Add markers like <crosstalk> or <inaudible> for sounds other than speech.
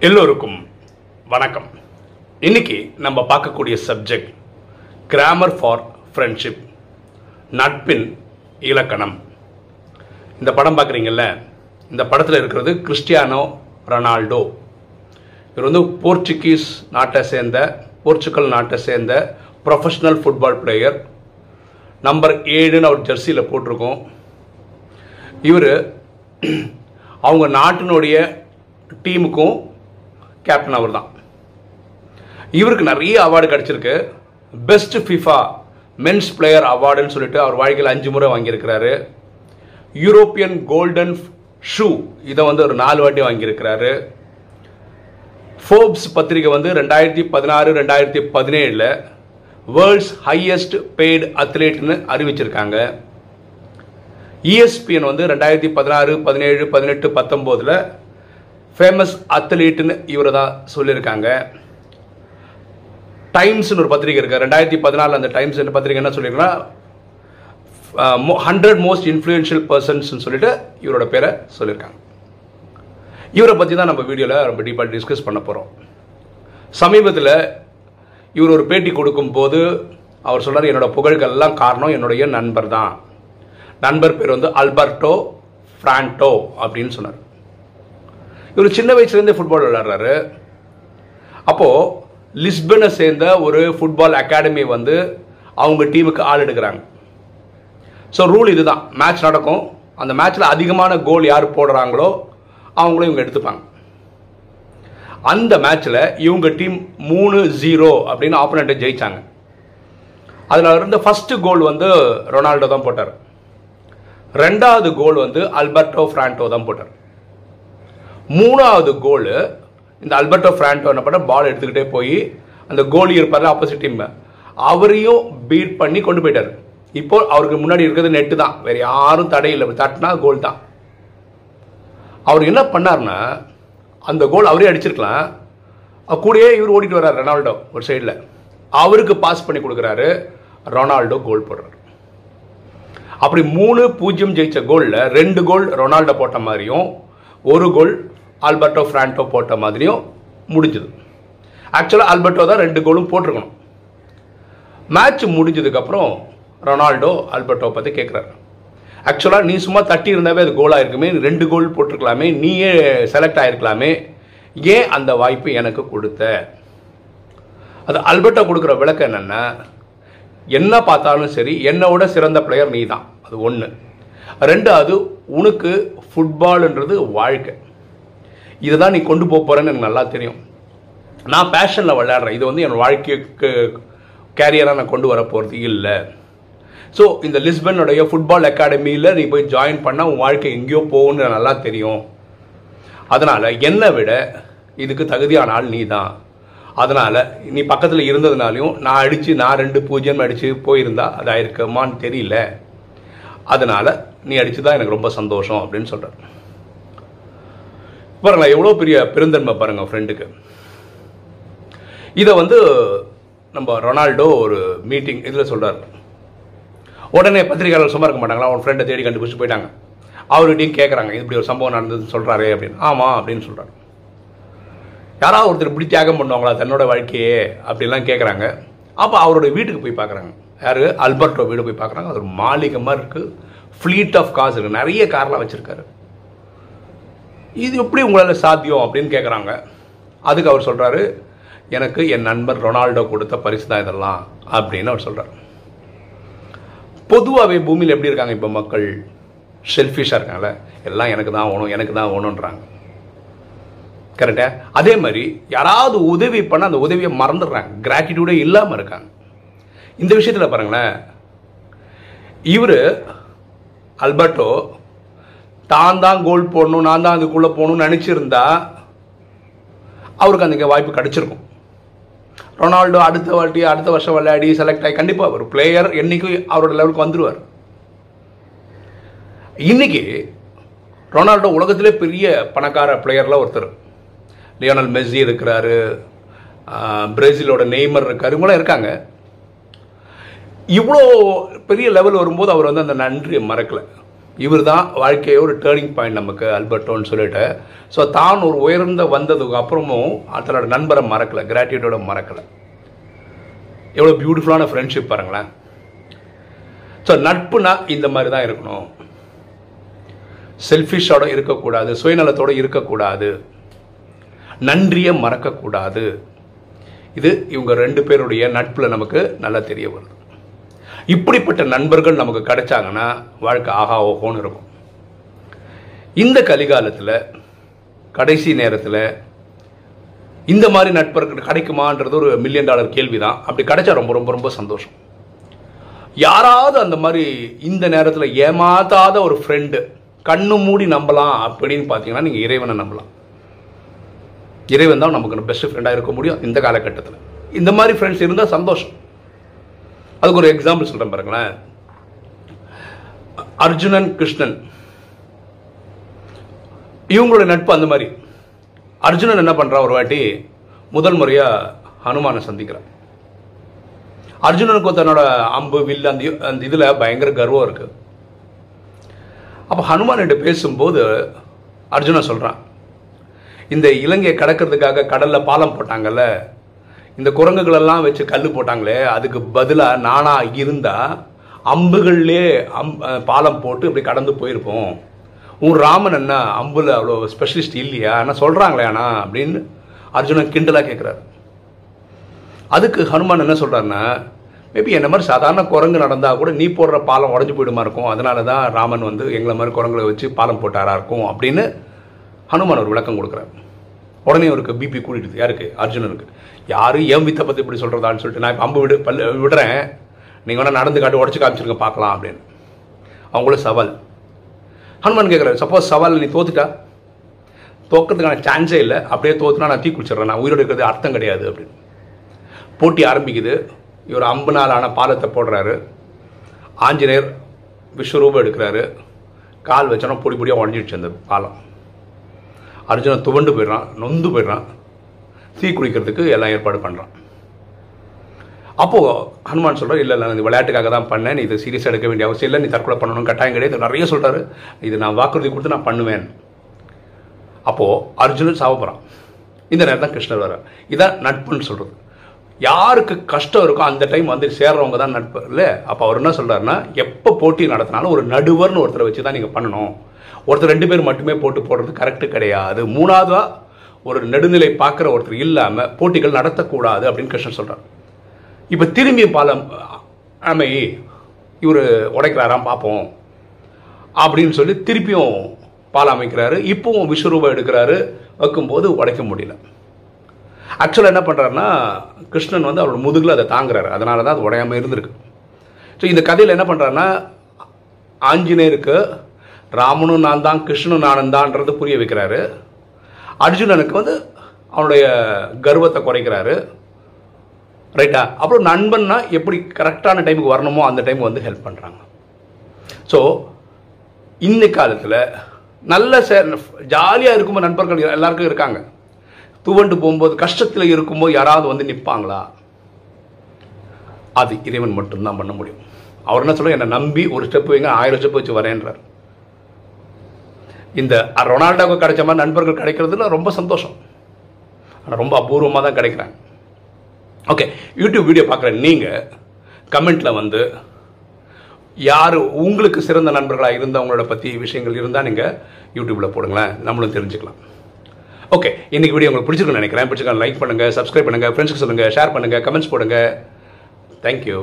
எல்லோருக்கும் வணக்கம். இன்னைக்கு நம்ம பார்க்கக்கூடிய சப்ஜெக்ட் கிராமர் ஃபார் ஃப்ரெண்ட்ஷிப் நட்பின் இலக்கணம். இந்த படம் பார்க்குறீங்கல்ல? இந்த படத்தில் இருக்கிறது கிறிஸ்டியானோ ரொனால்டோ. இவர் வந்து போர்ச்சுகீஸ் நாட்டை சேர்ந்த போர்ச்சுகல் நாட்டை சேர்ந்த ப்ரொஃபஷ்னல் ஃபுட்பால் பிளேயர் நம்பர் ஏழுன்னு அவர் ஜெர்சியில் போட்டிருக்கோம். இவர் <clears throat> அவங்க நாட்டினுடைய டீமுக்கும் கேப்டன் அவர் தான். இவருக்கு நிறைய அவார்டு கிடச்சிருக்கு. பெஸ்ட் ஃபிஃபா மென்ஸ் பிளேயர் அவார்டுன்னு சொல்லிட்டு அவர் வாழ்க்கையில் அஞ்சு முறை வாங்கியிருக்கிறாரு. யூரோப்பியன் கோல்டன் ஷூ இதை வந்து ஒரு நாலு வாட்டி வாங்கியிருக்கிறாரு. ஃபோர்ப்ஸ் பத்திரிகை வந்து ரெண்டாயிரத்தி பதினாறு ரெண்டாயிரத்தி பதினேழில் வேர்ல்ட்ஸ் ஹையஸ்ட் பெய்டு அத்லீட்னு அறிவிச்சிருக்காங்க. இஎஸ்பிஎன் வந்து ரெண்டாயிரத்தி பதினாறு பதினேழு பதினெட்டு பத்தொம்போதில் ஃபேமஸ் அத்லீட்னு இவர் தான் சொல்லியிருக்காங்க. டைம்ஸ்னு ஒரு பத்திரிகை இருக்குது ரெண்டாயிரத்தி பதினாலில் அந்த டைம்ஸ் பத்திரிகை என்ன சொல்லியிருக்குன்னா ஹண்ட்ரட் மோஸ்ட் இன்ஃப்ளூயன்ஷியல் பர்சன்ஸ்னு சொல்லிட்டு இவரோட பேரை சொல்லியிருக்காங்க. இவரை பற்றி தான் நம்ம வீடியோவில் ரொம்ப டீப்பாக டிஸ்கஸ் பண்ண போகிறோம் சமீபத்தில் இவர் ஒரு பேட்டி கொடுக்கும்போது அவர் சொன்னார் என்னோட புகழ்கள்லாம் காரணம் என்னுடைய நண்பர் தான் நண்பர் பேர் வந்து அல்பர்டோ ஃப்ரான்டோ அப்படின்னு சொன்னார். இவர் சின்ன வயசுலேருந்தே ஃபுட்பால் விளாட்றாரு அப்போது லிஸ்பனை சேர்ந்த ஒரு ஃபுட்பால் அகாடமி வந்து அவங்க டீமுக்கு ஆள் எடுக்கிறாங்க. ஸோ ரூல் இதுதான். மேட்ச் நடக்கும். அந்த மேட்ச்சில் அதிகமான கோல் யார் போடுறாங்களோ அவங்களும் இவங்க எடுத்துப்பாங்க. அந்த மேட்ச்சில் இவங்க டீம் மூணு ஜீரோ அப்படின்னு ஆப்போனண்ட்டை ஜெயித்தாங்க அதில் இருந்த ஃபஸ்ட்டு கோல் வந்து ரொனால்டோ தான் போட்டார். ரெண்டாவது கோல் வந்து அல்பர்டோ ஃப்ராண்டோ தான் போட்டார். மூணாவது கோல் இந்த அல்பர்டோ ஃப்ரான்டோ என்ன பண்ண பால் எடுத்துக்கிட்டே போய் அந்த கோலி இருப்பார் ஆப்போசிட் டீம் அவரையும் பீட் பண்ணி கொண்டு போயிட்டார். இப்போ அவருக்கு முன்னாடி இருக்கிறது நெட்டு தான். வேற யாரும் தடையில்லை தட்டினா கோல் தான். அவர் என்ன பண்ணார்னா அந்த கோல் அவரே அடிச்சிருக்கலாம். கூடயே இவர் ஓடிட்டு வர்றார் ரொனால்டோ ஒரு சைடில் அவருக்கு பாஸ் பண்ணி கொடுக்குறாரு. ரொனால்டோ கோல் போடுறாரு. அப்படி மூணு பூஜ்ஜியம் ஜெயிச்ச கோலில் ரெண்டு கோல் ரொனால்டோ போட்ட மாதிரியும் ஒரு கோல் ஆல்பர்ட்டோ ஃப்ரான்டோ போட்ட மாதிரியும் முடிஞ்சது. ஆக்சுவலாக ஆல்பர்ட்டோ தான் ரெண்டு கோலும் போட்டிருக்கணும். மேட்ச் முடிஞ்சதுக்கப்புறம் ரொனால்டோ ஆல்பர்ட்டோ பற்றி கேட்குறாரு ஆக்சுவலாக நீ சும்மா தட்டி இருந்தாவே அது கோலாக இருக்குமே ரெண்டு கோல் போட்டிருக்கலாமே நீயே செலக்ட் ஆகிருக்கலாமே ஏன் அந்த வாய்ப்பு எனக்கு கொடுத்த? அது அல்பர்ட்டோ கொடுக்குற விளக்கம் என்னென்னா என்ன பார்த்தாலும் சரி என்னோட சிறந்த பிளேயர் நீ தான் அது ஒன்று ரெண்டாவது உனக்கு ஃபுட்பால்ன்றது வாழ்க்கை. இதை தான் நீ கொண்டு போக போகிறேன்னு எனக்கு நல்லா தெரியும். நான் பேஷனில் விளையாடுறேன். இது வந்து என் வாழ்க்கைக்கு கேரியராக நான் கொண்டு வர போகிறது இல்லை. ஸோ இந்த லிஸ்பனுடைய ஃபுட்பால் அகாடமியில் நீ போய் ஜாயின் பண்ணால் உன் வாழ்க்கை எங்கேயோ போகும்னு எனக்கு நல்லா தெரியும். அதனால் என்னை விட இதுக்கு தகுதியான ஆள் நீ தான் அதனால் நீ பக்கத்தில் இருந்ததுனாலையும் நான் அடித்து நான் ரெண்டு பூஜ்ஜியம் அடித்து போயிருந்தா அது ஆயிருக்குமான்னு தெரியல. அதனால் நீ அடித்து தான் எனக்கு ரொம்ப சந்தோஷம் அப்படின்னு சொல்கிறேன் பாருங்களேன் எவ்வளோ பெரிய பெருந்தன்மை பாருங்கள் ஃப்ரெண்டுக்கு இதை வந்து நம்ம ரொனால்டோ ஒரு மீட்டிங் இதில் சொல்கிறார் உடனே பத்திரிகையாளர் சும்மா இருக்க மாட்டாங்களா? அவன் ஃப்ரெண்டை தேடி கண்டுபிடிச்சு போயிட்டாங்க. அவர்கிட்டையும் கேட்குறாங்க இப்படி ஒரு சம்பவம் நடந்ததுன்னு சொல்கிறாரே அப்படின்னு. ஆமாம் அப்படின்னு சொல்கிறாரு யாராவது ஒருத்தர் இப்படி தியாகம் பண்ணுவாங்களா தன்னோட வாழ்க்கையே அப்படின்லாம் கேட்குறாங்க அப்போ அவரோட வீட்டுக்கு போய் பார்க்குறாங்க யார்? அல்பர்ட்டோ வீடு போய் பார்க்குறாங்க அது ஒரு மாளிகை மாதிரி இருக்குது ஃப்ளீட் ஆஃப் காசு இருக்குது நிறைய கார்லாம் வச்சுருக்காரு. இது எப்படி உங்களால் சாத்தியம் அப்படின்னு கேட்குறாங்க அதுக்கு அவர் சொல்கிறாரு எனக்கு என் நண்பர் ரொனால்டோ கொடுத்த பரிசு தான் இதெல்லாம் அப்படின்னு அவர் சொல்கிறார் பொதுவாகவே பூமியில் எப்படி இருக்காங்க இப்போ மக்கள்? செல்ஃபிஷாக இருக்காங்கல்ல. எல்லாம் எனக்கு தான் ஓணும் எனக்கு தான் ஓணுன்றாங்க கரெக்டா அதே மாதிரி யாராவது உதவி பண்ண அந்த உதவியை மறந்துடுறாங்க. கிராட்டிடியூடே இல்லாமல் இருக்காங்க. இந்த விஷயத்தில் பாருங்களேன். இவர் அல்பர்ட்டோ தான் தான் கோல் போடணும் நான் தான் அதுக்குள்ளே போகணும்னு நினச்சிருந்தா அவருக்கு அந்த வாய்ப்பு கிடச்சிருக்கும். ரொனால்டோ அடுத்த வாட்டி அடுத்த வருஷம் விளையாடி செலக்ட் ஆகி கண்டிப்பாக ஒரு பிளேயர் என்றைக்கும் அவரோட லெவலுக்கு வந்துடுவார் இன்னைக்கு ரொனால்டோ உலகத்திலே பெரிய பணக்கார பிளேயரில் ஒருத்தர். லியோனல் மெஸ்ஸி இருக்கிறாரு பிரேசிலோட நெய்மர் இருக்கார் இவங்களாம் இருக்காங்க. இவ்வளோ பெரிய லெவல் வரும்போது அவர் வந்து அந்த நன்றியை மறக்கலை. இவர் தான் வாழ்க்கையே ஒரு டேர்னிங் பாயிண்ட் நமக்கு அல்பர்ட்டோன்னு சொல்லிட்டு. ஸோ தான் ஒரு உயர்ந்த வந்ததுக்கு அப்புறமும் தன்னோட நண்பரை மறக்கலை கிராட்டியூட்டோட மறக்கலை. எவ்வளோ பியூட்டிஃபுல்லான ஃப்ரெண்ட்ஷிப் பாருங்களேன். ஸோ நட்புனா இந்த மாதிரி தான் இருக்கணும். செல்ஃபிஷோட இருக்கக்கூடாது சுயநலத்தோட இருக்கக்கூடாது. நன்றியை மறக்கக்கூடாது. இது இவங்க ரெண்டு பேருடைய நட்பில் நமக்கு நல்லா தெரிய வருது. இப்படிப்பட்ட நண்பர்கள் நமக்கு கிடைச்சாங்கன்னா வாழ்க்கை ஆகா ஓஹோன்னு இருக்கும். இந்த கலிகாலத்தில் கடைசி நேரத்தில் இந்த மாதிரி நட்பர்கள் கிடைக்குமான்றது ஒரு மில்லியன் டாலர் கேள்வி தான் அப்படி கிடைச்சா ரொம்ப ரொம்ப ரொம்ப சந்தோஷம். யாராவது அந்த மாதிரி இந்த நேரத்தில் ஏமாத்தாத ஒரு ஃப்ரெண்டு கண்ணு மூடி நம்பலாம் அப்படின்னு பார்த்தீங்கன்னா நீங்கள் இறைவனை நம்பலாம். இறைவன் தான் நமக்கு பெஸ்ட் ஃப்ரெண்டாக இருக்க முடியும் இந்த காலகட்டத்தில். இந்த மாதிரி ஃப்ரெண்ட்ஸ் இருந்தால் சந்தோஷம். அதுக்கு ஒரு எக்ஸாம்பிள் சொல்கிறேன் பாருங்களேன். அர்ஜுனன் கிருஷ்ணன். இவங்களோட நட்பு அந்த மாதிரி. அர்ஜுனன் என்ன பண்ணுறா ஒரு வாட்டி? முதல் முறையாக ஹனுமானை சந்திக்கிறான். அர்ஜுனனுக்கு தன்னோட அம்பு வில் அந்த அந்த இதில் பயங்கர கர்வம் இருக்கு. அப்போ ஹனுமான்கிட்ட பேசும்போது அர்ஜுனன் சொல்கிறான் இந்த இலங்கையை கடக்கிறதுக்காக கடலில் பாலம் போட்டாங்கல்ல இந்த குரங்குகளெல்லாம் வச்சு கல் போட்டாங்களே அதுக்கு பதிலாக நானாக இருந்தால் அம்புகள்லே அம் பாலம் போட்டு இப்படி கடந்து போயிருப்போம். உன் ராமன் என்ன அம்புல அவ்வளோ ஸ்பெஷலிஸ்ட் இல்லையா? என்ன சொல்கிறாங்களே அண்ணா அப்படின்னு அர்ஜுனன் கிண்டலாக கேட்குறாரு அதுக்கு ஹனுமான் என்ன சொல்கிறாருன்னா மேபி என்ன மாதிரி சாதாரண குரங்கு நடந்தால் கூட நீ போடுற பாலம் உடஞ்சி போயிடுமா இருக்கும். அதனால தான் ராமன் வந்து எங்களை மாதிரி குரங்குகளை வச்சு பாலம் போட்டாரா இருக்கும் அப்படின்னு ஹனுமான் ஒரு விளக்கம் கொடுக்குறாரு. உடனே அவருக்கு பிபி கூட்டிடுது. யாருக்கு? அர்ஜுனனுக்கு யாரு ஏன் வித்தை பற்றி இப்படி சொல்கிறதான்னு சொல்லிட்டு நான் இப்போ அம்பு விடு பல் விடுறேன். நீங்கள் வேணால் நடந்து காட்டி உடச்சி காமிச்சிருங்க பார்க்கலாம் அப்படின்னு. அவங்களும் சவால். ஹனுமான் கேட்குறாரு சப்போஸ் சவால் நீ தோத்துட்டா? தோக்கிறதுக்கான சான்ஸே இல்லை. அப்படியே தோத்துனா நான் தீ குளிச்சிடுறேன். நான் உயிரோடு இருக்கிறது அர்த்தம் கிடையாது அப்படின்னு. போட்டி ஆரம்பிக்குது. இவர் அம்பு நாளான பாலத்தை போடுறாரு. ஆஞ்சநேயர் விஸ்வரூபம் எடுக்கிறாரு. கால் வச்சோன்னா பொடி பொடியாக உடஞ்சிடுச்சு அந்த பாலம். அர்ஜுனன் துவண்டு போயிடுறான் நொந்து போயிடுறான். தீ குளிக்கிறதுக்கு எல்லாம் ஏற்பாடு பண்ணுறான் அப்போது ஹனுமான் சொல்கிறார் இல்லை நான் இது விளையாட்டுக்காக தான் பண்ணேன். நீ இதை சீரியஸாக எடுக்க வேண்டிய அவசியம் இல்லை. நீ தற்கொலை பண்ணணும். கட்டாயம் கிடையாது. நிறைய சொல்கிறாரு இது நான் வாக்குறுதி கொடுத்து நான் பண்ணுவேன். அப்போது அர்ஜுனன் சாவ போகிறான் இந்த நேரம் தான் கிருஷ்ணர் வர இதான் நட்புன்னு சொல்கிறது யாருக்கு கஷ்டம் இருக்கோ அந்த டைம் வந்து சேர்றவங்க தான் நட்பு. இல்லை அப்போ அவர் என்ன சொல்கிறாருன்னா எப்போ போட்டி நடத்தினாலும் ஒரு நடுவர்னு ஒருத்தரை வச்சு தான் நீங்கள் பண்ணணும். ஒருத்தர் ரெண்டு பேர் மட்டுமே போட்டு போடுறது கரெக்டு கிடையாது. மூணாவதாக ஒரு நெடுநிலை பார்க்குற ஒருத்தர் இல்லாமல் போட்டிகள் நடத்தக்கூடாது அப்படின்னு கிருஷ்ணன் சொல்கிறார் இப்போ திரும்பி பாலம் ஆமை இவர் உடைக்கிறாராம் பார்ப்போம். அப்படின்னு சொல்லி திருப்பியும் பாலம் அமைக்கிறாரு. இப்போவும் விஸ்வரூபம் எடுக்கிறாரு. வைக்கும்போது உடைக்க முடியல. ஆக்சுவலாக என்ன பண்ணுறாருன்னா கிருஷ்ணன் வந்து அவரோட முதுகில் அதை தாங்குறாரு. அதனால தான் அது உடையாமல் இருந்திருக்கு. ஸோ இந்த கதையில் என்ன பண்ணுறாருன்னா ஆஞ்சநேயருக்கு ராமனும் நான் தான் கிருஷ்ணனும் நானும் தான்ன்றது புரிய வைக்கிறாரு. அர்ஜுனனுக்கு வந்து அவனுடைய கர்வத்தை குறைக்கிறாரு. ரைட்டா? அப்புறம் நண்பன்னா எப்படி கரெக்டான டைமுக்கு வரணுமோ அந்த டைமுக்கு வந்து ஹெல்ப் பண்ணுறாங்க ஸோ இந்த காலத்தில் நல்ல சே ஜாலியாக இருக்கும்போது நண்பர்கள் எல்லாருக்கும் இருக்காங்க. துவண்டு போகும்போது கஷ்டத்தில் இருக்கும்போது யாராவது வந்து நிற்பாங்களா அது இறைவன் மட்டும்தான் பண்ண முடியும். அவர் என்ன சொல்ல என்னை நம்பி ஒரு ஸ்டெப் வைங்க ஆயிரம் ஸ்டெப் வச்சு வரேன்றார். இந்த ரொனால்டோவுக்கு கிடைச்ச மாதிரி நண்பர்கள் கிடைக்கிறதுல ரொம்ப சந்தோஷம். ஆனால் ரொம்ப அபூர்வமாக தான் கிடைக்கிறாங்க. ஓகே யூடியூப் வீடியோ பார்க்குற நீங்கள் கமெண்ட்டில் வந்து யார் உங்களுக்கு சிறந்த நண்பர்களாக இருந்தவங்களோட பற்றி விஷயங்கள் இருந்தால் நீங்கள் யூடியூப்பில் போடுங்களேன். நம்மளும் தெரிஞ்சுக்கலாம். ஓகே இன்றைக்கி வீடியோ உங்களுக்கு பிடிச்சிருக்குன்னு நினைக்கிறேன். பிடிச்சிருக்கேன் லைக் பண்ணுங்கள் சப்ஸ்கிரைப் பண்ணுங்கள் ஃப்ரெண்ட்ஸுக்கு சொல்லுங்கள் ஷேர் பண்ணுங்கள் கமெண்ட்ஸ் போடுங்க. தேங்க்யூ